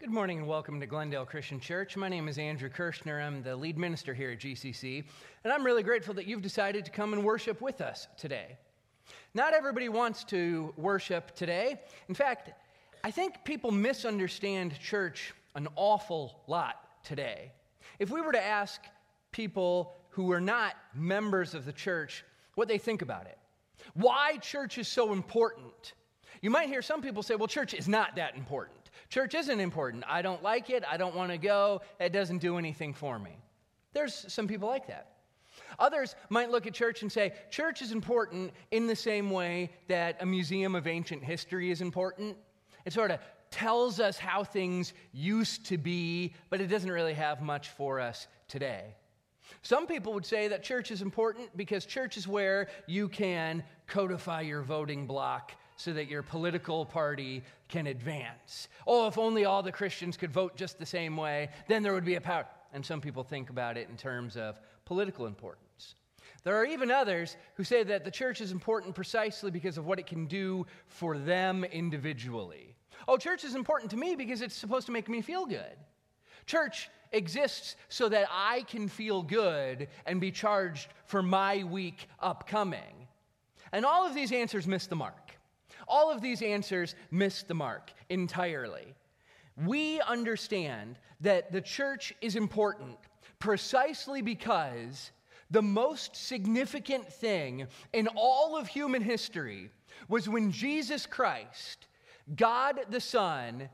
Good morning and welcome to Glendale Christian Church. My name is Andrew Kirschner. I'm the lead minister here at GCC, and I'm really grateful that you've decided to come and worship with us today. Not everybody wants to worship today. In fact, I think people misunderstand church an awful lot today. If we were to ask people who are not members of the church what they think about it, why church is so important, you might hear some people say, well, church is not that important. Church isn't important. I don't like it. I don't want to go. It doesn't do anything for me. There's some people like that. Others might look at church and say, church is important in the same way that a museum of ancient history is important. It sort of tells us how things used to be, but it doesn't really have much for us today. Some people would say that church is important because church is where you can codify your voting bloc so that your political party can advance. Oh, if only all the Christians could vote just the same way, then there would be a power. And some people think about it in terms of political importance. There are even others who say that the church is important precisely because of what it can do for them individually. Oh, church is important to me because it's supposed to make me feel good. Church exists so that I can feel good and be charged for my week upcoming. And all of these answers miss the mark. All of these answers miss the mark entirely. We understand that the church is important precisely because the most significant thing in all of human history was when Jesus Christ, God the Son,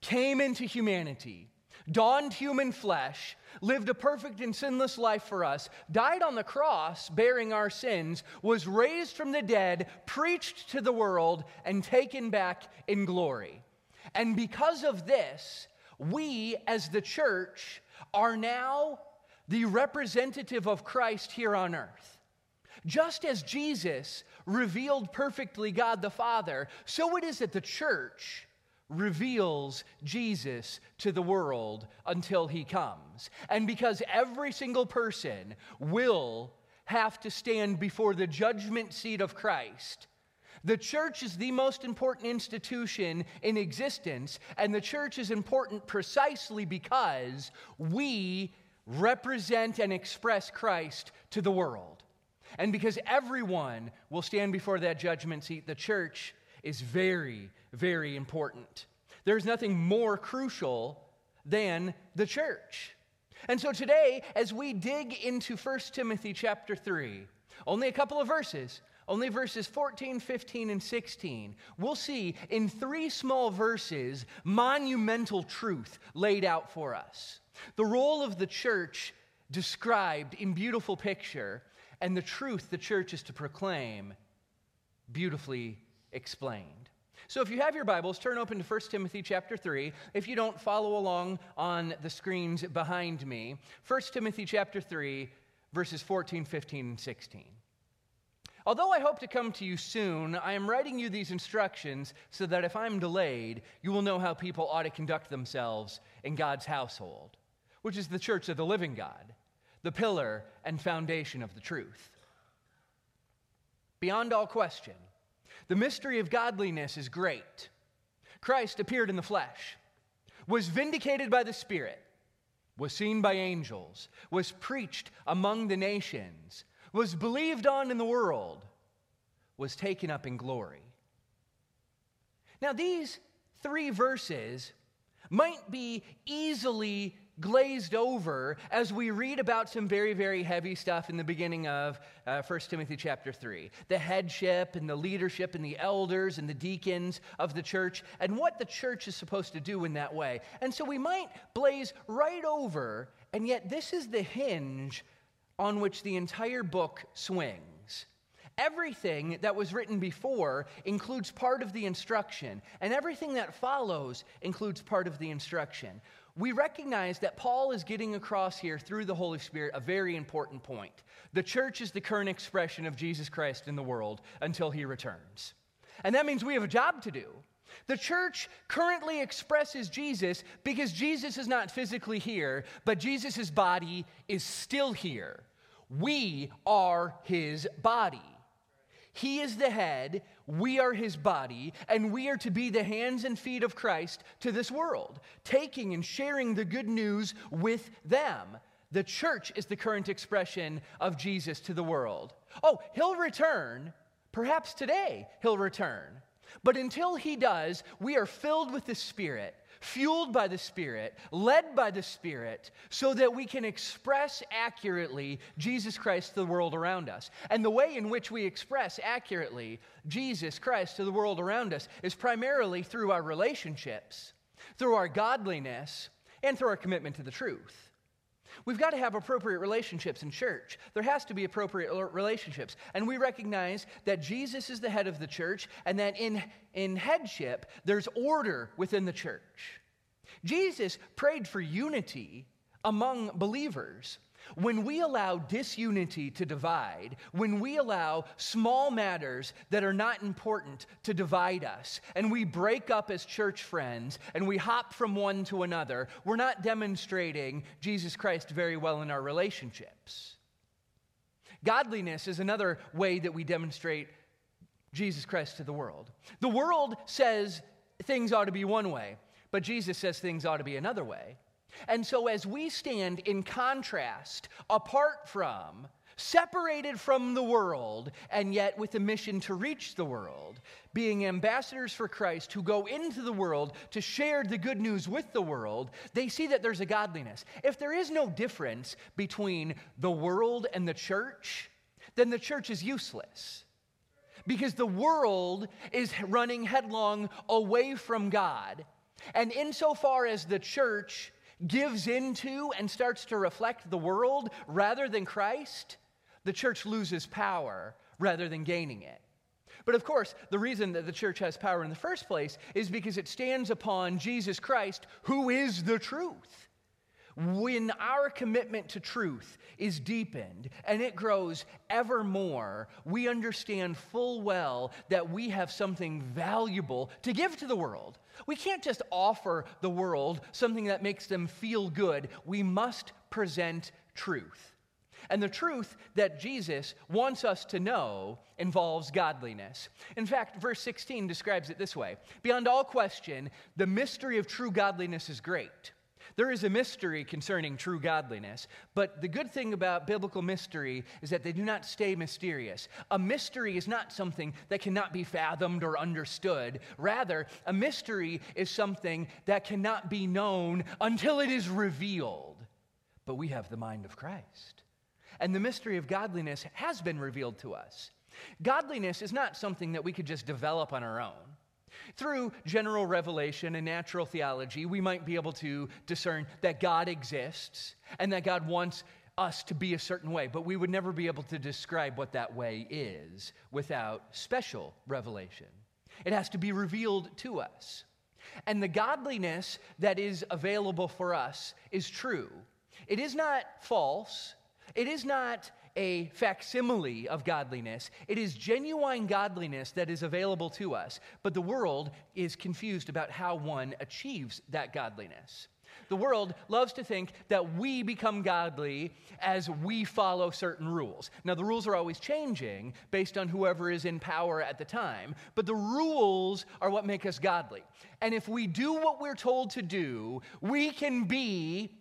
came into humanity, donned human flesh, lived a perfect and sinless life for us, died on the cross bearing our sins, was raised from the dead, preached to the world, and taken back in glory. And because of this, we as the church are now the representative of Christ here on earth. Just as Jesus revealed perfectly God the Father, so it is that the church reveals Jesus to the world until he comes. And because every single person will have to stand before the judgment seat of Christ, the church is the most important institution in existence, and the church is important precisely because we represent and express Christ to the world. And because everyone will stand before that judgment seat, the church is very, very important. There's nothing more crucial than the church. And so today, as we dig into 1 Timothy chapter 3, only a couple of verses, only verses 14, 15, and 16, we'll see in three small verses monumental truth laid out for us. The role of the church described in beautiful picture, and the truth the church is to proclaim beautifully explained. So if you have your Bibles, turn open to 1 Timothy chapter 3. If you don't, follow along on the screens behind me. 1 Timothy chapter 3, verses 14, 15, and 16. Although I hope to come to you soon, I am writing you these instructions so that if I'm delayed, you will know how people ought to conduct themselves in God's household, which is the church of the living God, the pillar and foundation of the truth. Beyond all question, the mystery of godliness is great. Christ appeared in the flesh, was vindicated by the Spirit, was seen by angels, was preached among the nations, was believed on in the world, was taken up in glory. Now, these three verses might be easily glazed over as we read about some very, very heavy stuff in the beginning of uh, 1 Timothy chapter 3 the headship and the leadership and the elders and the deacons of the church and what the church is supposed to do in that way. And so we might blaze right over, and yet this is the hinge on which the entire book swings. Everything that was written before includes part of the instruction, and everything that follows includes part of the instruction we recognize that Paul is getting across here through the Holy Spirit a very important point. The church is the current expression of Jesus Christ in the world until he returns. And that means we have a job to do. The church currently expresses Jesus because Jesus is not physically here, but Jesus' body is still here. We are his body. He is the head, we are his body, and we are to be the hands and feet of Christ to this world, taking and sharing the good news with them. The church is the current expression of Jesus to the world. Oh, he'll return. Perhaps today he'll return. But until he does, we are filled with the Spirit fueled by the Spirit, led by the Spirit, so that we can express accurately Jesus Christ to the world around us. And the way in which we express accurately Jesus Christ to the world around us is primarily through our relationships, through our godliness, and through our commitment to the truth. We've got to have appropriate relationships in church. There has to be appropriate relationships. And we recognize that Jesus is the head of the church and that in, in headship, there's order within the church. Jesus prayed for unity among believers. When we allow disunity to divide, when we allow small matters that are not important to divide us, and we break up as church friends and we hop from one to another, we're not demonstrating Jesus Christ very well in our relationships. Godliness is another way that we demonstrate Jesus Christ to the world. The world says things ought to be one way, but Jesus says things ought to be another way. And so, as we stand in contrast, apart from, separated from the world, and yet with a mission to reach the world, being ambassadors for Christ who go into the world to share the good news with the world, they see that there's a godliness. If there is no difference between the world and the church, then the church is useless. Because the world is running headlong away from God. And insofar as the church gives into and starts to reflect the world rather than Christ, the church loses power rather than gaining it. But of course, the reason that the church has power in the first place is because it stands upon Jesus Christ, who is the truth. When our commitment to truth is deepened and it grows ever more, we understand full well that we have something valuable to give to the world. We can't just offer the world something that makes them feel good. We must present truth. And the truth that Jesus wants us to know involves godliness. In fact, verse 16 describes it this way Beyond all question, the mystery of true godliness is great. There is a mystery concerning true godliness, but the good thing about biblical mystery is that they do not stay mysterious. A mystery is not something that cannot be fathomed or understood. Rather, a mystery is something that cannot be known until it is revealed. But we have the mind of Christ. And the mystery of godliness has been revealed to us. Godliness is not something that we could just develop on our own. Through general revelation and natural theology, we might be able to discern that God exists and that God wants us to be a certain way, but we would never be able to describe what that way is without special revelation. It has to be revealed to us. And the godliness that is available for us is true. It is not false. It is not a facsimile of godliness. It is genuine godliness that is available to us, but the world is confused about how one achieves that godliness. The world loves to think that we become godly as we follow certain rules. Now, the rules are always changing based on whoever is in power at the time, but the rules are what make us godly. And if we do what we're told to do, we can be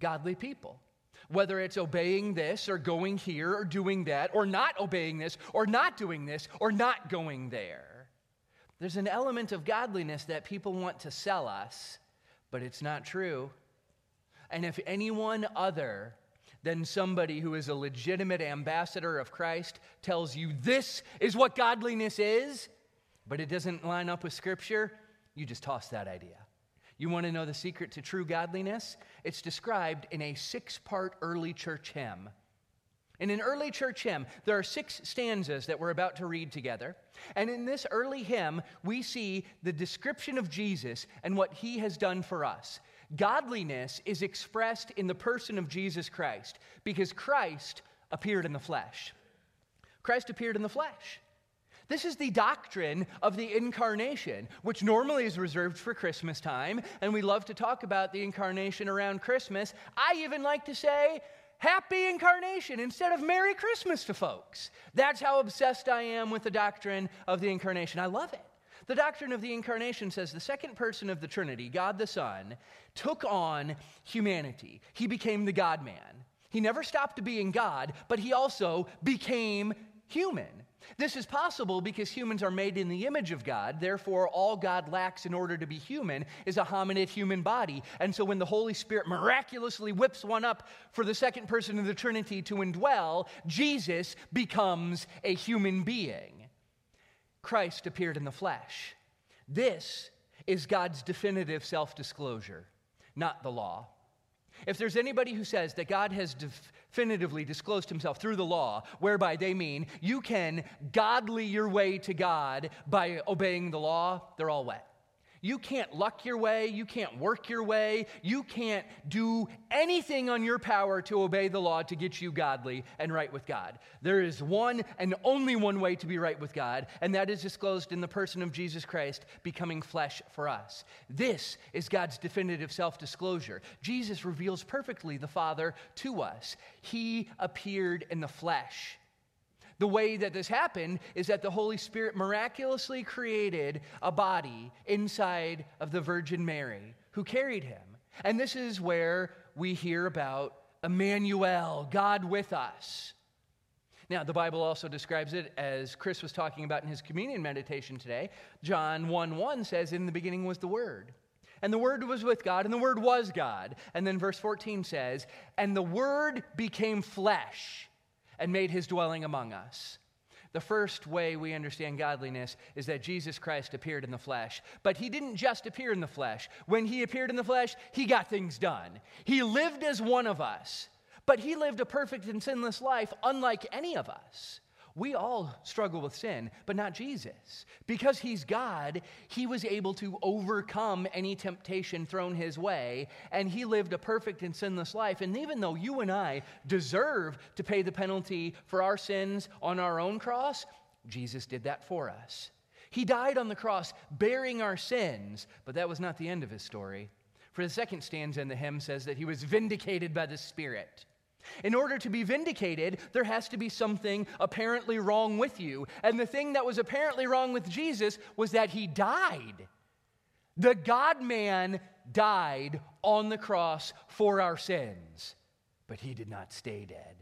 godly people whether it's obeying this or going here or doing that, or not obeying this or not doing this or not going there. There's an element of godliness that people want to sell us, but it's not true. And if anyone other than somebody who is a legitimate ambassador of Christ tells you this is what godliness is, but it doesn't line up with Scripture, you just toss that idea. You want to know the secret to true godliness? It's described in a six part early church hymn. In an early church hymn, there are six stanzas that we're about to read together. And in this early hymn, we see the description of Jesus and what he has done for us. Godliness is expressed in the person of Jesus Christ because Christ appeared in the flesh. Christ appeared in the flesh. This is the doctrine of the incarnation, which normally is reserved for Christmas time, and we love to talk about the incarnation around Christmas. I even like to say, Happy Incarnation instead of Merry Christmas to folks. That's how obsessed I am with the doctrine of the Incarnation. I love it. The doctrine of the Incarnation says the second person of the Trinity, God the Son, took on humanity. He became the God man. He never stopped being God, but he also became human. This is possible because humans are made in the image of God. Therefore, all God lacks in order to be human is a hominid human body. And so, when the Holy Spirit miraculously whips one up for the second person of the Trinity to indwell, Jesus becomes a human being. Christ appeared in the flesh. This is God's definitive self disclosure, not the law. If there's anybody who says that God has definitively disclosed himself through the law, whereby they mean you can godly your way to God by obeying the law, they're all wet. You can't luck your way. You can't work your way. You can't do anything on your power to obey the law to get you godly and right with God. There is one and only one way to be right with God, and that is disclosed in the person of Jesus Christ becoming flesh for us. This is God's definitive self disclosure. Jesus reveals perfectly the Father to us. He appeared in the flesh. The way that this happened is that the Holy Spirit miraculously created a body inside of the Virgin Mary who carried him. And this is where we hear about Emmanuel, God with us. Now, the Bible also describes it as Chris was talking about in his communion meditation today. John 1 1 says, In the beginning was the Word. And the Word was with God, and the Word was God. And then verse 14 says, And the Word became flesh and made his dwelling among us. The first way we understand godliness is that Jesus Christ appeared in the flesh. But he didn't just appear in the flesh. When he appeared in the flesh, he got things done. He lived as one of us, but he lived a perfect and sinless life unlike any of us. We all struggle with sin, but not Jesus. Because he's God, he was able to overcome any temptation thrown his way, and he lived a perfect and sinless life. And even though you and I deserve to pay the penalty for our sins on our own cross, Jesus did that for us. He died on the cross bearing our sins, but that was not the end of his story. For the second stanza in the hymn says that he was vindicated by the Spirit. In order to be vindicated, there has to be something apparently wrong with you. And the thing that was apparently wrong with Jesus was that he died. The God man died on the cross for our sins, but he did not stay dead.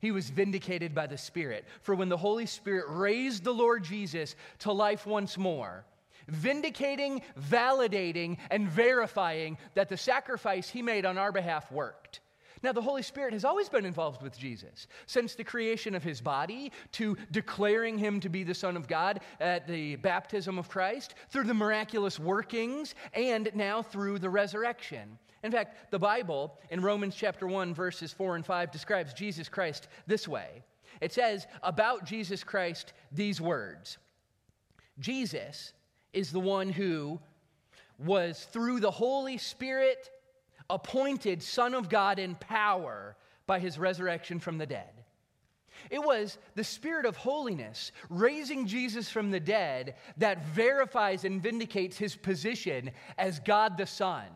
He was vindicated by the Spirit. For when the Holy Spirit raised the Lord Jesus to life once more, vindicating, validating, and verifying that the sacrifice he made on our behalf worked. Now, the Holy Spirit has always been involved with Jesus, since the creation of his body to declaring him to be the Son of God at the baptism of Christ, through the miraculous workings, and now through the resurrection. In fact, the Bible in Romans chapter 1, verses 4 and 5 describes Jesus Christ this way. It says about Jesus Christ these words. Jesus is the one who was through the Holy Spirit appointed Son of God in power by his resurrection from the dead. It was the Spirit of holiness raising Jesus from the dead that verifies and vindicates his position as God the Son.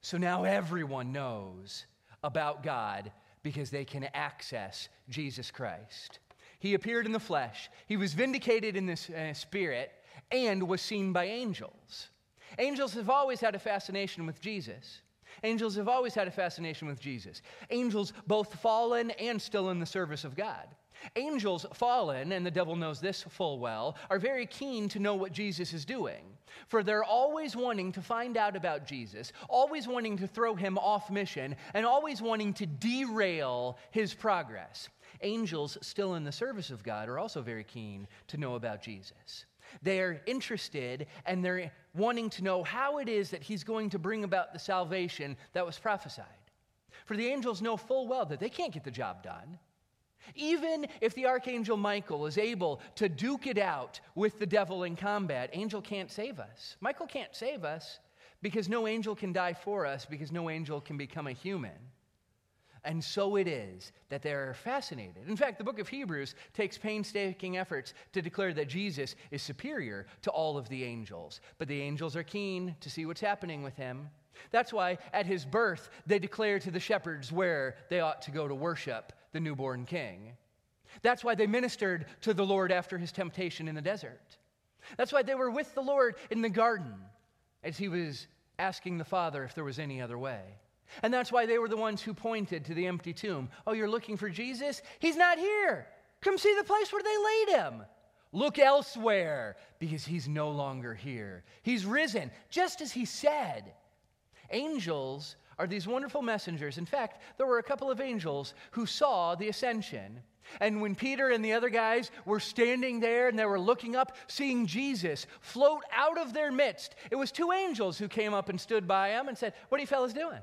So now everyone knows about God because they can access Jesus Christ. He appeared in the flesh, he was vindicated in the uh, Spirit, and was seen by angels. Angels have always had a fascination with Jesus. Angels have always had a fascination with Jesus. Angels, both fallen and still in the service of God. Angels, fallen, and the devil knows this full well, are very keen to know what Jesus is doing. For they're always wanting to find out about Jesus, always wanting to throw him off mission, and always wanting to derail his progress. Angels, still in the service of God, are also very keen to know about Jesus. They're interested and they're wanting to know how it is that he's going to bring about the salvation that was prophesied. For the angels know full well that they can't get the job done. Even if the archangel Michael is able to duke it out with the devil in combat, angel can't save us. Michael can't save us because no angel can die for us because no angel can become a human. And so it is that they are fascinated. In fact, the book of Hebrews takes painstaking efforts to declare that Jesus is superior to all of the angels. But the angels are keen to see what's happening with him. That's why at his birth, they declare to the shepherds where they ought to go to worship the newborn king. That's why they ministered to the Lord after his temptation in the desert. That's why they were with the Lord in the garden as he was asking the Father if there was any other way. And that's why they were the ones who pointed to the empty tomb. Oh, you're looking for Jesus? He's not here. Come see the place where they laid him. Look elsewhere because he's no longer here. He's risen, just as he said. Angels are these wonderful messengers. In fact, there were a couple of angels who saw the ascension. And when Peter and the other guys were standing there and they were looking up, seeing Jesus float out of their midst, it was two angels who came up and stood by him and said, What are you fellas doing?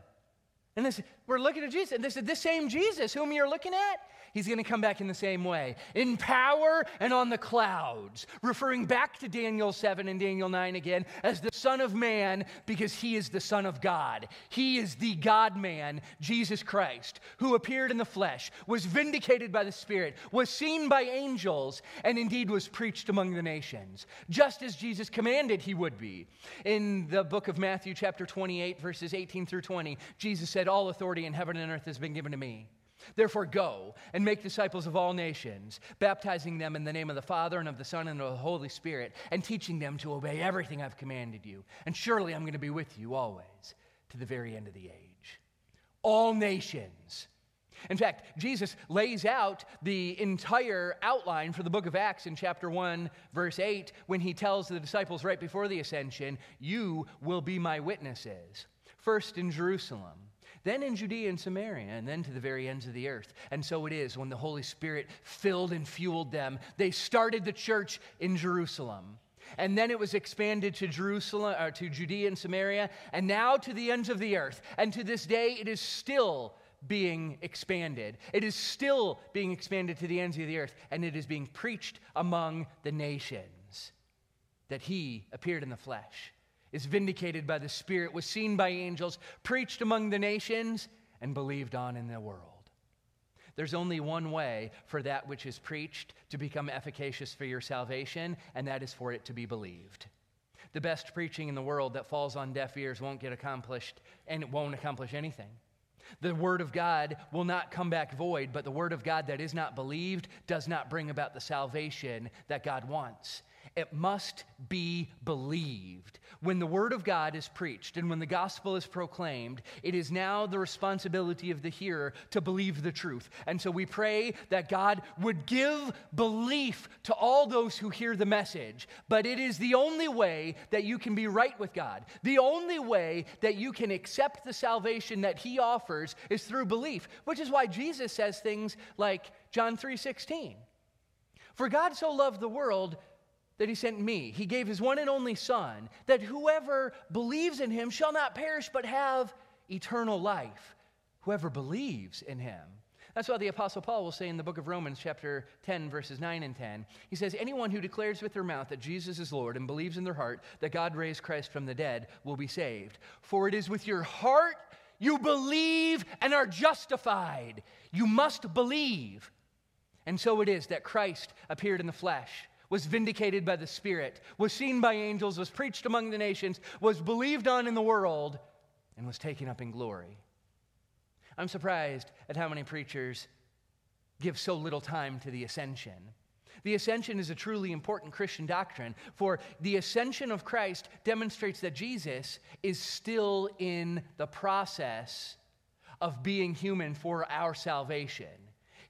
And they We're looking at Jesus. And they said, This same Jesus whom you're looking at, he's going to come back in the same way in power and on the clouds, referring back to Daniel 7 and Daniel 9 again as the Son of Man because he is the Son of God. He is the God man, Jesus Christ, who appeared in the flesh, was vindicated by the Spirit, was seen by angels, and indeed was preached among the nations, just as Jesus commanded he would be. In the book of Matthew, chapter 28, verses 18 through 20, Jesus said, All authority in heaven and earth has been given to me. Therefore, go and make disciples of all nations, baptizing them in the name of the Father and of the Son and of the Holy Spirit, and teaching them to obey everything I've commanded you. And surely I'm going to be with you always to the very end of the age. All nations. In fact, Jesus lays out the entire outline for the book of Acts in chapter 1, verse 8, when he tells the disciples right before the ascension, You will be my witnesses. First in Jerusalem then in Judea and Samaria, and then to the very ends of the earth. And so it is when the Holy Spirit filled and fueled them. They started the church in Jerusalem. And then it was expanded to Jerusalem, or to Judea and Samaria, and now to the ends of the earth. And to this day, it is still being expanded. It is still being expanded to the ends of the earth, and it is being preached among the nations that He appeared in the flesh is vindicated by the Spirit, was seen by angels, preached among the nations, and believed on in the world. There's only one way for that which is preached to become efficacious for your salvation, and that is for it to be believed. The best preaching in the world that falls on deaf ears won't get accomplished, and it won't accomplish anything. The Word of God will not come back void, but the Word of God that is not believed does not bring about the salvation that God wants. It must be believed. When the Word of God is preached and when the gospel is proclaimed, it is now the responsibility of the hearer to believe the truth. And so we pray that God would give belief to all those who hear the message. But it is the only way that you can be right with God. The only way that you can accept the salvation that He offers is through belief, which is why Jesus says things like John 3 16. For God so loved the world that he sent me. He gave his one and only Son, that whoever believes in him shall not perish but have eternal life. Whoever believes in him. That's why the Apostle Paul will say in the book of Romans, chapter 10, verses 9 and 10, he says, Anyone who declares with their mouth that Jesus is Lord and believes in their heart that God raised Christ from the dead will be saved. For it is with your heart you believe and are justified. You must believe. And so it is that Christ appeared in the flesh was vindicated by the Spirit, was seen by angels, was preached among the nations, was believed on in the world, and was taken up in glory. I'm surprised at how many preachers give so little time to the ascension. The ascension is a truly important Christian doctrine, for the ascension of Christ demonstrates that Jesus is still in the process of being human for our salvation.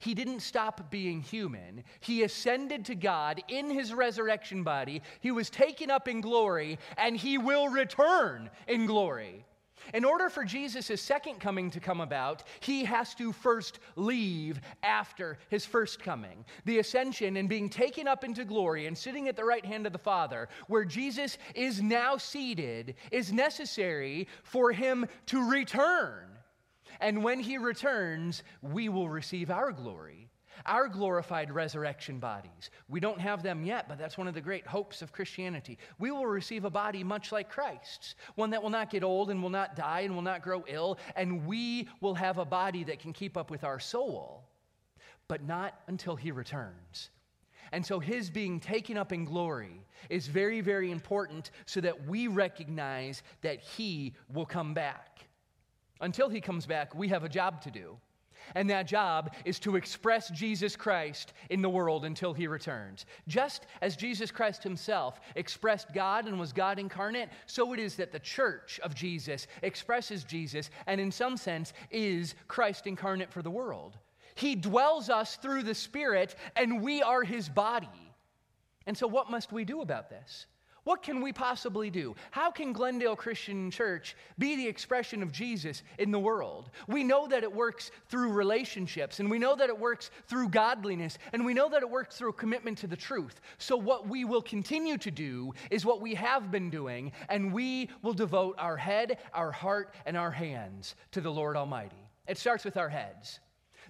He didn't stop being human. He ascended to God in his resurrection body. He was taken up in glory, and he will return in glory. In order for Jesus' second coming to come about, he has to first leave after his first coming. The ascension and being taken up into glory and sitting at the right hand of the Father, where Jesus is now seated, is necessary for him to return. And when he returns, we will receive our glory, our glorified resurrection bodies. We don't have them yet, but that's one of the great hopes of Christianity. We will receive a body much like Christ's, one that will not get old and will not die and will not grow ill, and we will have a body that can keep up with our soul, but not until he returns. And so his being taken up in glory is very, very important so that we recognize that he will come back. Until he comes back, we have a job to do. And that job is to express Jesus Christ in the world until he returns. Just as Jesus Christ himself expressed God and was God incarnate, so it is that the church of Jesus expresses Jesus and, in some sense, is Christ incarnate for the world. He dwells us through the Spirit, and we are his body. And so, what must we do about this? What can we possibly do? How can Glendale Christian Church be the expression of Jesus in the world? We know that it works through relationships, and we know that it works through godliness, and we know that it works through commitment to the truth. So, what we will continue to do is what we have been doing, and we will devote our head, our heart, and our hands to the Lord Almighty. It starts with our heads.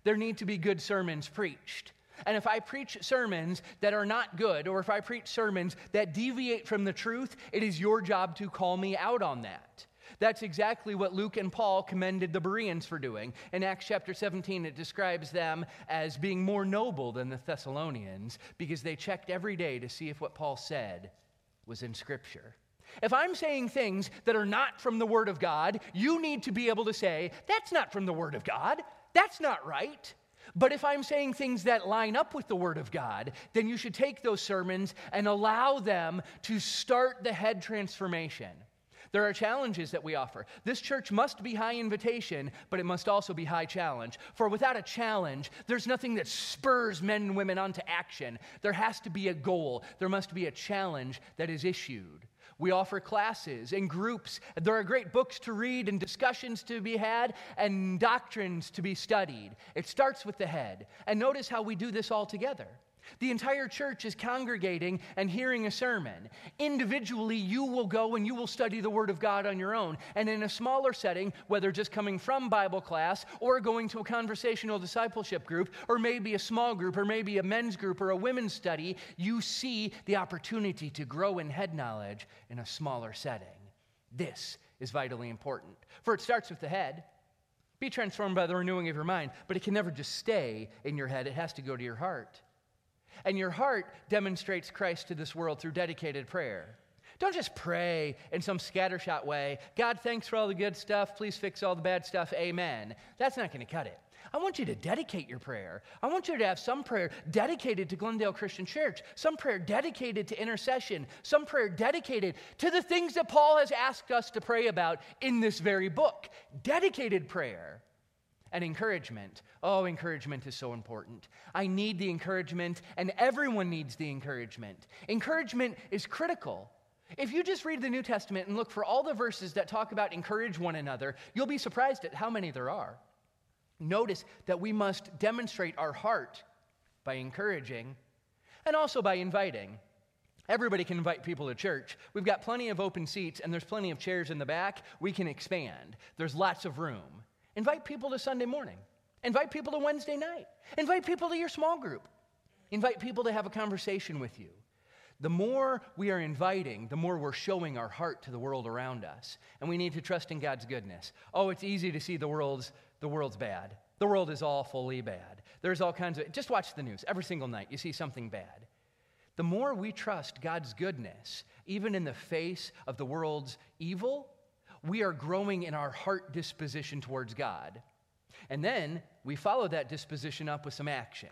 There need to be good sermons preached. And if I preach sermons that are not good, or if I preach sermons that deviate from the truth, it is your job to call me out on that. That's exactly what Luke and Paul commended the Bereans for doing. In Acts chapter 17, it describes them as being more noble than the Thessalonians because they checked every day to see if what Paul said was in Scripture. If I'm saying things that are not from the Word of God, you need to be able to say, that's not from the Word of God. That's not right. But if I'm saying things that line up with the Word of God, then you should take those sermons and allow them to start the head transformation. There are challenges that we offer. This church must be high invitation, but it must also be high challenge. For without a challenge, there's nothing that spurs men and women onto action. There has to be a goal, there must be a challenge that is issued. We offer classes and groups. There are great books to read and discussions to be had and doctrines to be studied. It starts with the head. And notice how we do this all together. The entire church is congregating and hearing a sermon. Individually, you will go and you will study the Word of God on your own. And in a smaller setting, whether just coming from Bible class or going to a conversational discipleship group, or maybe a small group, or maybe a men's group or a women's study, you see the opportunity to grow in head knowledge in a smaller setting. This is vitally important. For it starts with the head. Be transformed by the renewing of your mind, but it can never just stay in your head, it has to go to your heart. And your heart demonstrates Christ to this world through dedicated prayer. Don't just pray in some scattershot way. God, thanks for all the good stuff. Please fix all the bad stuff. Amen. That's not going to cut it. I want you to dedicate your prayer. I want you to have some prayer dedicated to Glendale Christian Church, some prayer dedicated to intercession, some prayer dedicated to the things that Paul has asked us to pray about in this very book. Dedicated prayer and encouragement. Oh, encouragement is so important. I need the encouragement, and everyone needs the encouragement. Encouragement is critical. If you just read the New Testament and look for all the verses that talk about encourage one another, you'll be surprised at how many there are. Notice that we must demonstrate our heart by encouraging and also by inviting. Everybody can invite people to church. We've got plenty of open seats and there's plenty of chairs in the back. We can expand. There's lots of room. Invite people to Sunday morning. Invite people to Wednesday night. Invite people to your small group. Invite people to have a conversation with you. The more we are inviting, the more we're showing our heart to the world around us. And we need to trust in God's goodness. Oh, it's easy to see the world's, the world's bad. The world is awfully bad. There's all kinds of, just watch the news. Every single night, you see something bad. The more we trust God's goodness, even in the face of the world's evil, we are growing in our heart disposition towards God. And then we follow that disposition up with some action.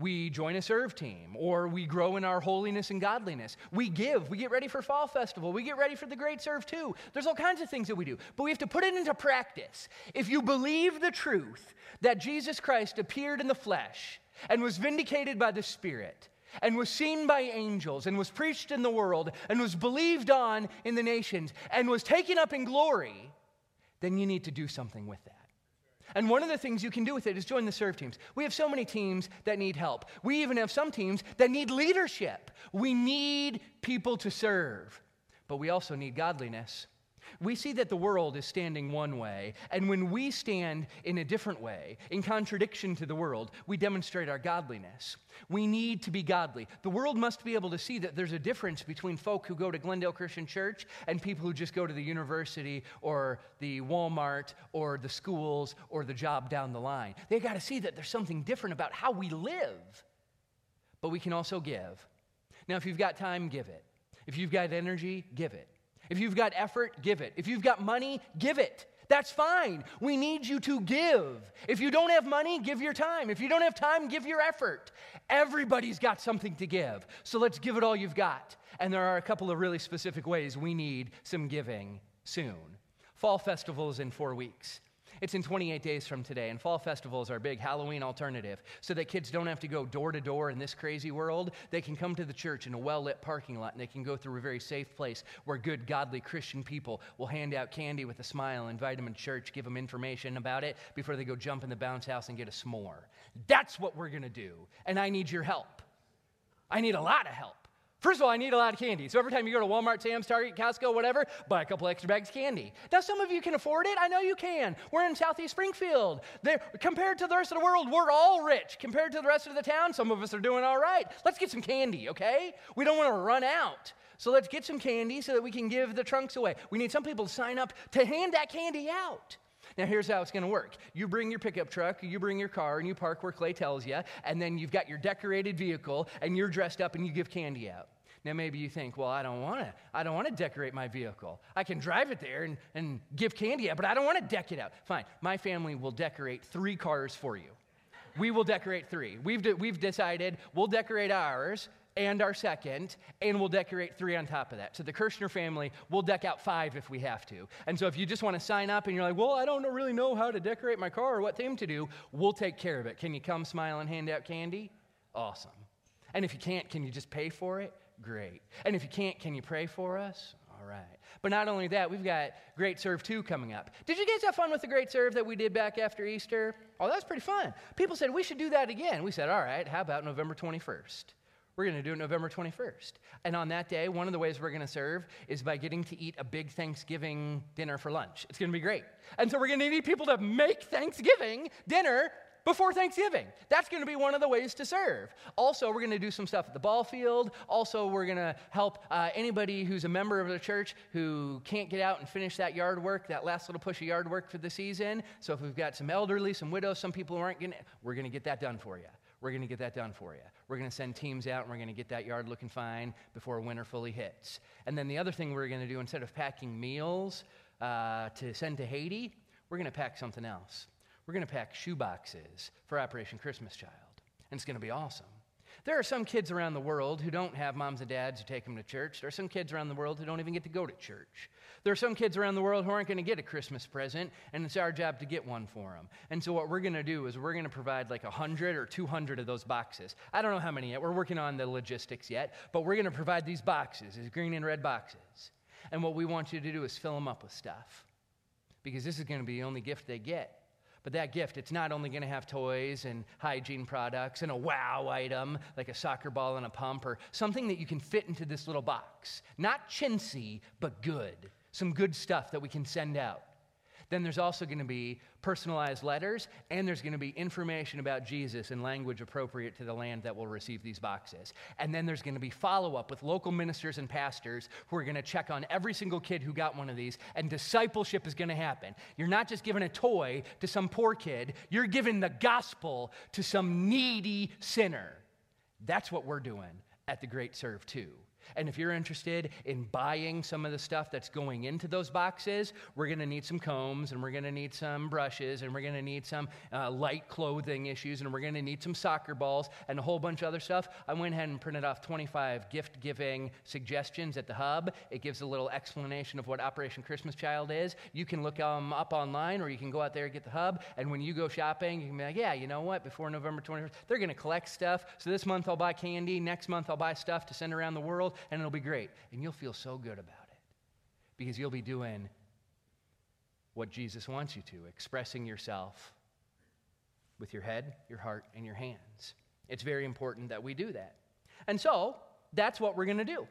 We join a serve team, or we grow in our holiness and godliness. We give. We get ready for Fall Festival. We get ready for the Great Serve 2. There's all kinds of things that we do, but we have to put it into practice. If you believe the truth that Jesus Christ appeared in the flesh and was vindicated by the Spirit, and was seen by angels and was preached in the world and was believed on in the nations and was taken up in glory, then you need to do something with that. And one of the things you can do with it is join the serve teams. We have so many teams that need help. We even have some teams that need leadership. We need people to serve, but we also need godliness. We see that the world is standing one way, and when we stand in a different way, in contradiction to the world, we demonstrate our godliness. We need to be godly. The world must be able to see that there's a difference between folk who go to Glendale Christian Church and people who just go to the university or the Walmart or the schools or the job down the line. They got to see that there's something different about how we live. but we can also give. Now, if you've got time, give it. If you've got energy, give it. If you've got effort, give it. If you've got money, give it. That's fine. We need you to give. If you don't have money, give your time. If you don't have time, give your effort. Everybody's got something to give. So let's give it all you've got. And there are a couple of really specific ways we need some giving soon. Fall festival is in four weeks. It's in 28 days from today, and fall festival is our big Halloween alternative so that kids don't have to go door to door in this crazy world. They can come to the church in a well lit parking lot and they can go through a very safe place where good, godly Christian people will hand out candy with a smile, invite them in church, give them information about it before they go jump in the bounce house and get a s'more. That's what we're gonna do, and I need your help. I need a lot of help. First of all, I need a lot of candy. So every time you go to Walmart, Sam's, Target, Costco, whatever, buy a couple extra bags of candy. Now, some of you can afford it. I know you can. We're in Southeast Springfield. They're, compared to the rest of the world, we're all rich. Compared to the rest of the town, some of us are doing all right. Let's get some candy, okay? We don't want to run out. So let's get some candy so that we can give the trunks away. We need some people to sign up to hand that candy out. Now, here's how it's going to work you bring your pickup truck, you bring your car, and you park where Clay tells you, and then you've got your decorated vehicle, and you're dressed up and you give candy out. Now, maybe you think, well, I don't want to. I don't want to decorate my vehicle. I can drive it there and, and give candy out, but I don't want to deck it out. Fine. My family will decorate three cars for you. We will decorate three. We've, de- we've decided we'll decorate ours and our second, and we'll decorate three on top of that. So the Kirshner family will deck out five if we have to. And so if you just want to sign up and you're like, well, I don't really know how to decorate my car or what theme to do, we'll take care of it. Can you come smile and hand out candy? Awesome. And if you can't, can you just pay for it? Great. And if you can't, can you pray for us? All right. But not only that, we've got Great Serve 2 coming up. Did you guys have fun with the Great Serve that we did back after Easter? Oh, that was pretty fun. People said we should do that again. We said, all right, how about November 21st? We're going to do it November 21st. And on that day, one of the ways we're going to serve is by getting to eat a big Thanksgiving dinner for lunch. It's going to be great. And so we're going to need people to make Thanksgiving dinner before Thanksgiving. That's going to be one of the ways to serve. Also, we're going to do some stuff at the ball field. Also, we're going to help uh, anybody who's a member of the church who can't get out and finish that yard work, that last little push of yard work for the season. So, if we've got some elderly, some widows, some people who aren't going to, we're going to get that done for you. We're going to get that done for you. We're going to send teams out and we're going to get that yard looking fine before winter fully hits. And then the other thing we're going to do, instead of packing meals uh, to send to Haiti, we're going to pack something else we're going to pack shoe boxes for Operation Christmas Child. And it's going to be awesome. There are some kids around the world who don't have moms and dads who take them to church. There are some kids around the world who don't even get to go to church. There are some kids around the world who aren't going to get a Christmas present, and it's our job to get one for them. And so, what we're going to do is we're going to provide like 100 or 200 of those boxes. I don't know how many yet. We're working on the logistics yet, but we're going to provide these boxes, these green and red boxes. And what we want you to do is fill them up with stuff because this is going to be the only gift they get. But that gift, it's not only going to have toys and hygiene products and a wow item like a soccer ball and a pump or something that you can fit into this little box. Not chintzy, but good. Some good stuff that we can send out. Then there's also going to be personalized letters, and there's going to be information about Jesus in language appropriate to the land that will receive these boxes. And then there's going to be follow up with local ministers and pastors who are going to check on every single kid who got one of these, and discipleship is going to happen. You're not just giving a toy to some poor kid, you're giving the gospel to some needy sinner. That's what we're doing at the Great Serve 2. And if you're interested in buying some of the stuff that's going into those boxes, we're going to need some combs and we're going to need some brushes and we're going to need some uh, light clothing issues and we're going to need some soccer balls and a whole bunch of other stuff. I went ahead and printed off 25 gift giving suggestions at the hub. It gives a little explanation of what Operation Christmas Child is. You can look them up online or you can go out there and get the hub. And when you go shopping, you can be like, yeah, you know what? Before November 21st, they're going to collect stuff. So this month I'll buy candy. Next month I'll buy stuff to send around the world and it'll be great. And you'll feel so good about it because you'll be doing what Jesus wants you to, expressing yourself with your head, your heart, and your hands. It's very important that we do that. And so, that's what we're going to do.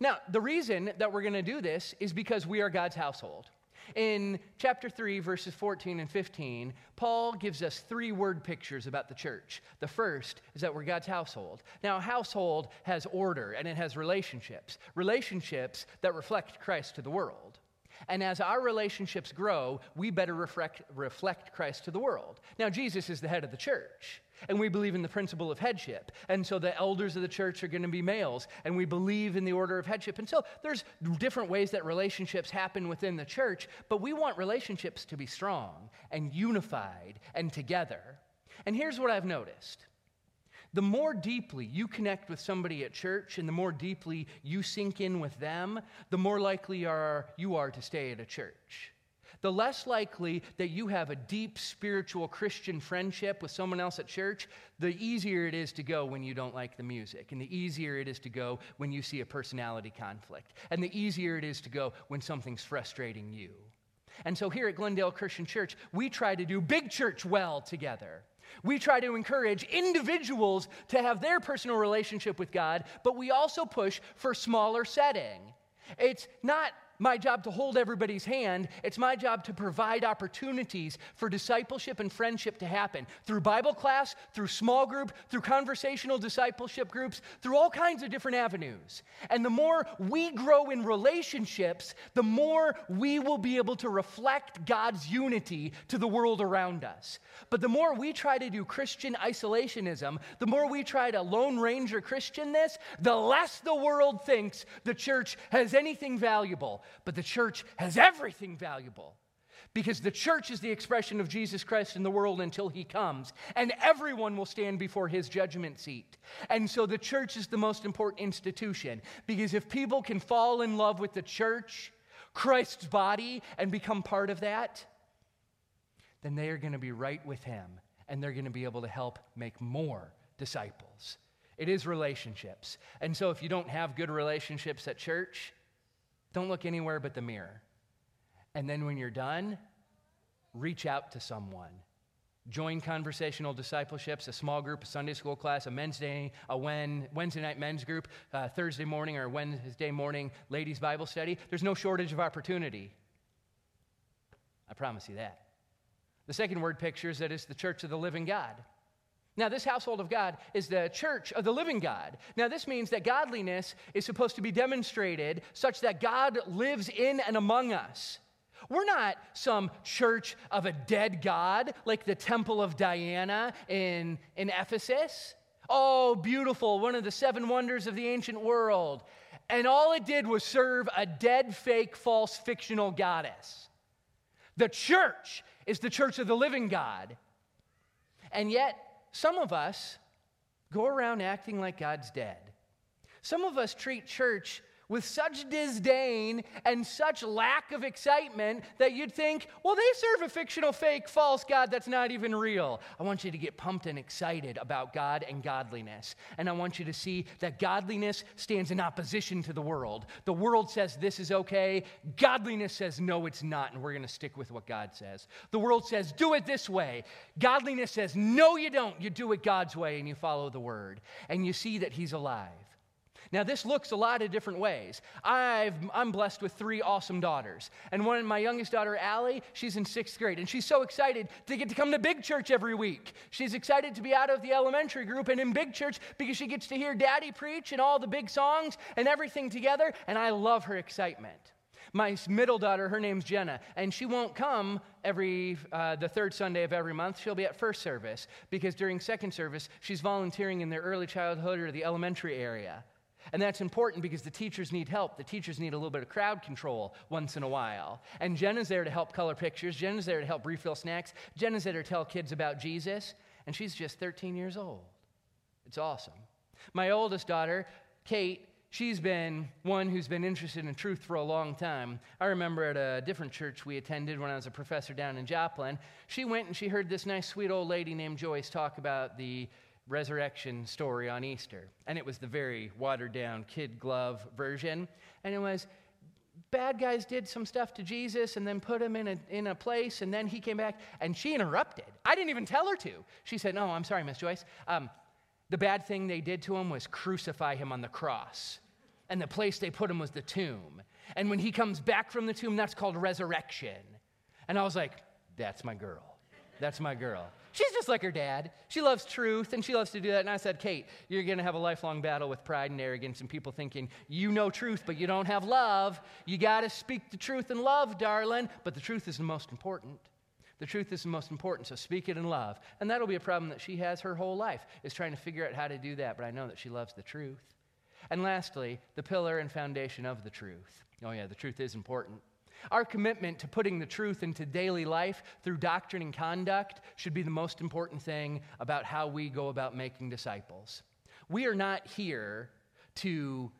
Now, the reason that we're going to do this is because we are God's household. In chapter 3, verses 14 and 15, Paul gives us three word pictures about the church. The first is that we're God's household. Now, a household has order and it has relationships, relationships that reflect Christ to the world. And as our relationships grow, we better reflect, reflect Christ to the world. Now, Jesus is the head of the church. And we believe in the principle of headship. And so the elders of the church are going to be males. And we believe in the order of headship. And so there's different ways that relationships happen within the church, but we want relationships to be strong and unified and together. And here's what I've noticed the more deeply you connect with somebody at church and the more deeply you sink in with them, the more likely are, you are to stay at a church the less likely that you have a deep spiritual Christian friendship with someone else at church, the easier it is to go when you don't like the music, and the easier it is to go when you see a personality conflict, and the easier it is to go when something's frustrating you. And so here at Glendale Christian Church, we try to do big church well together. We try to encourage individuals to have their personal relationship with God, but we also push for smaller setting. It's not my job to hold everybody's hand. It's my job to provide opportunities for discipleship and friendship to happen through Bible class, through small group, through conversational discipleship groups, through all kinds of different avenues. And the more we grow in relationships, the more we will be able to reflect God's unity to the world around us. But the more we try to do Christian isolationism, the more we try to Lone Ranger Christian this, the less the world thinks the church has anything valuable but the church has everything valuable because the church is the expression of Jesus Christ in the world until he comes, and everyone will stand before his judgment seat. And so the church is the most important institution because if people can fall in love with the church, Christ's body, and become part of that, then they are going to be right with him and they're going to be able to help make more disciples. It is relationships. And so if you don't have good relationships at church, don't look anywhere but the mirror. And then when you're done, reach out to someone. Join conversational discipleships, a small group, a Sunday school class, a men's day, a Wednesday night men's group, uh, Thursday morning or Wednesday morning ladies' Bible study. There's no shortage of opportunity. I promise you that. The second word picture is that it's the church of the living God. Now, this household of God is the church of the living God. Now, this means that godliness is supposed to be demonstrated such that God lives in and among us. We're not some church of a dead God like the Temple of Diana in, in Ephesus. Oh, beautiful, one of the seven wonders of the ancient world. And all it did was serve a dead, fake, false, fictional goddess. The church is the church of the living God. And yet, some of us go around acting like God's dead. Some of us treat church with such disdain and such lack of excitement that you'd think, well, they serve a fictional, fake, false God that's not even real. I want you to get pumped and excited about God and godliness. And I want you to see that godliness stands in opposition to the world. The world says this is okay, godliness says no, it's not, and we're going to stick with what God says. The world says do it this way, godliness says no, you don't. You do it God's way and you follow the word. And you see that He's alive. Now, this looks a lot of different ways. i am blessed with three awesome daughters. And one, of my youngest daughter, Allie, she's in sixth grade. And she's so excited to get to come to big church every week. She's excited to be out of the elementary group and in big church because she gets to hear daddy preach and all the big songs and everything together. And I love her excitement. My middle daughter, her name's Jenna, and she won't come every uh, the third Sunday of every month. She'll be at first service because during second service she's volunteering in the early childhood or the elementary area. And that's important because the teachers need help. The teachers need a little bit of crowd control once in a while. And Jen is there to help color pictures. Jen is there to help refill snacks. Jen is there to tell kids about Jesus. And she's just 13 years old. It's awesome. My oldest daughter, Kate, she's been one who's been interested in truth for a long time. I remember at a different church we attended when I was a professor down in Joplin, she went and she heard this nice, sweet old lady named Joyce talk about the resurrection story on Easter. And it was the very watered down kid glove version. And it was bad guys did some stuff to Jesus and then put him in a, in a place, and then he came back and she interrupted. I didn't even tell her to. She said, No, I'm sorry, Miss Joyce. Um, the bad thing they did to him was crucify him on the cross. And the place they put him was the tomb. And when he comes back from the tomb, that's called resurrection. And I was like, That's my girl. That's my girl. She's just like her dad. She loves truth and she loves to do that. And I said, Kate, you're going to have a lifelong battle with pride and arrogance and people thinking you know truth, but you don't have love. You got to speak the truth in love, darling. But the truth is the most important. The truth is the most important, so speak it in love. And that'll be a problem that she has her whole life, is trying to figure out how to do that, but I know that she loves the truth. And lastly, the pillar and foundation of the truth. Oh, yeah, the truth is important. Our commitment to putting the truth into daily life through doctrine and conduct should be the most important thing about how we go about making disciples. We are not here to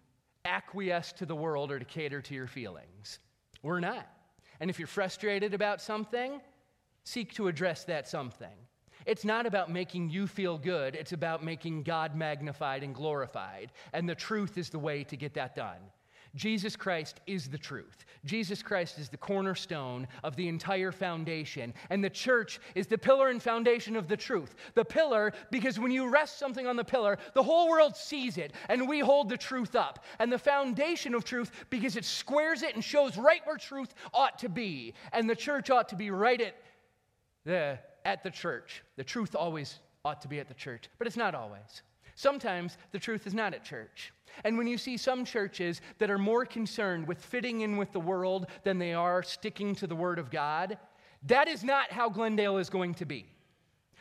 acquiesce to the world or to cater to your feelings. We're not. And if you're frustrated about something, seek to address that something. It's not about making you feel good, it's about making God magnified and glorified. And the truth is the way to get that done. Jesus Christ is the truth. Jesus Christ is the cornerstone of the entire foundation. And the church is the pillar and foundation of the truth. The pillar, because when you rest something on the pillar, the whole world sees it, and we hold the truth up. And the foundation of truth, because it squares it and shows right where truth ought to be. And the church ought to be right at the, at the church. The truth always ought to be at the church, but it's not always. Sometimes the truth is not at church. And when you see some churches that are more concerned with fitting in with the world than they are sticking to the Word of God, that is not how Glendale is going to be.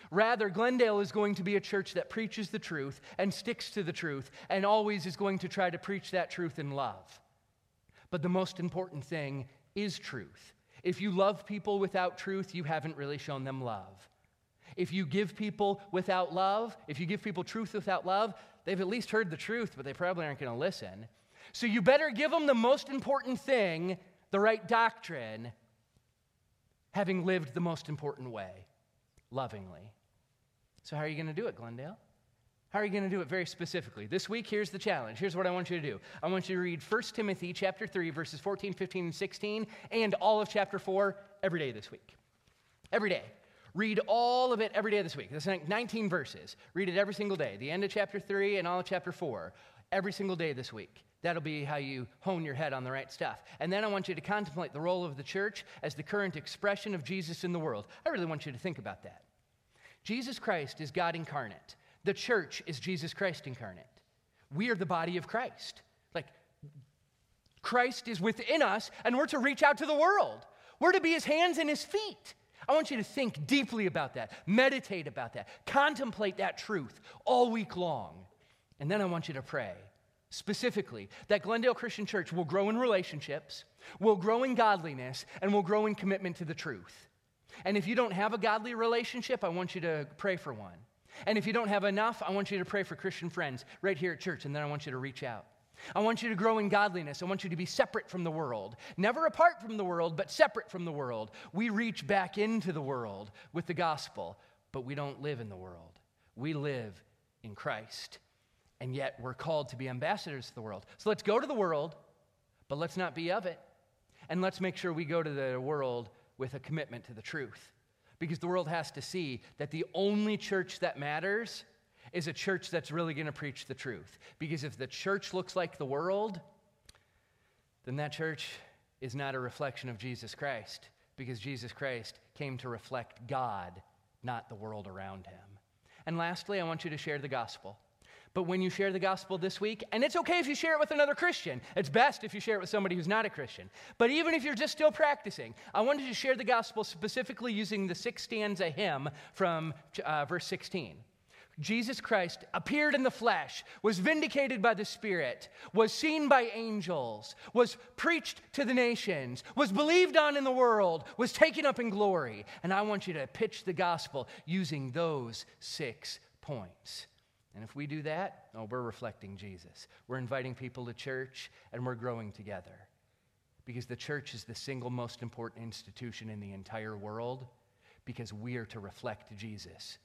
Rather, Glendale is going to be a church that preaches the truth and sticks to the truth and always is going to try to preach that truth in love. But the most important thing is truth. If you love people without truth, you haven't really shown them love. If you give people without love, if you give people truth without love, they've at least heard the truth, but they probably aren't going to listen. So you better give them the most important thing, the right doctrine, having lived the most important way, lovingly. So, how are you going to do it, Glendale? How are you going to do it very specifically? This week, here's the challenge. Here's what I want you to do. I want you to read 1 Timothy chapter 3, verses 14, 15, and 16, and all of chapter 4 every day this week. Every day. Read all of it every day this week. That's 19 verses. Read it every single day. The end of chapter 3 and all of chapter 4. Every single day this week. That'll be how you hone your head on the right stuff. And then I want you to contemplate the role of the church as the current expression of Jesus in the world. I really want you to think about that. Jesus Christ is God incarnate. The church is Jesus Christ incarnate. We are the body of Christ. Like, Christ is within us, and we're to reach out to the world. We're to be his hands and his feet. I want you to think deeply about that, meditate about that, contemplate that truth all week long. And then I want you to pray specifically that Glendale Christian Church will grow in relationships, will grow in godliness, and will grow in commitment to the truth. And if you don't have a godly relationship, I want you to pray for one. And if you don't have enough, I want you to pray for Christian friends right here at church, and then I want you to reach out. I want you to grow in godliness. I want you to be separate from the world. Never apart from the world, but separate from the world. We reach back into the world with the gospel, but we don't live in the world. We live in Christ. And yet we're called to be ambassadors to the world. So let's go to the world, but let's not be of it. And let's make sure we go to the world with a commitment to the truth. Because the world has to see that the only church that matters is a church that's really going to preach the truth. Because if the church looks like the world, then that church is not a reflection of Jesus Christ, because Jesus Christ came to reflect God, not the world around him. And lastly, I want you to share the gospel. But when you share the gospel this week, and it's okay if you share it with another Christian, it's best if you share it with somebody who's not a Christian. But even if you're just still practicing, I want you to share the gospel specifically using the six stanza hymn from uh, verse 16. Jesus Christ appeared in the flesh, was vindicated by the Spirit, was seen by angels, was preached to the nations, was believed on in the world, was taken up in glory. And I want you to pitch the gospel using those six points. And if we do that, oh, we're reflecting Jesus. We're inviting people to church and we're growing together. Because the church is the single most important institution in the entire world, because we are to reflect Jesus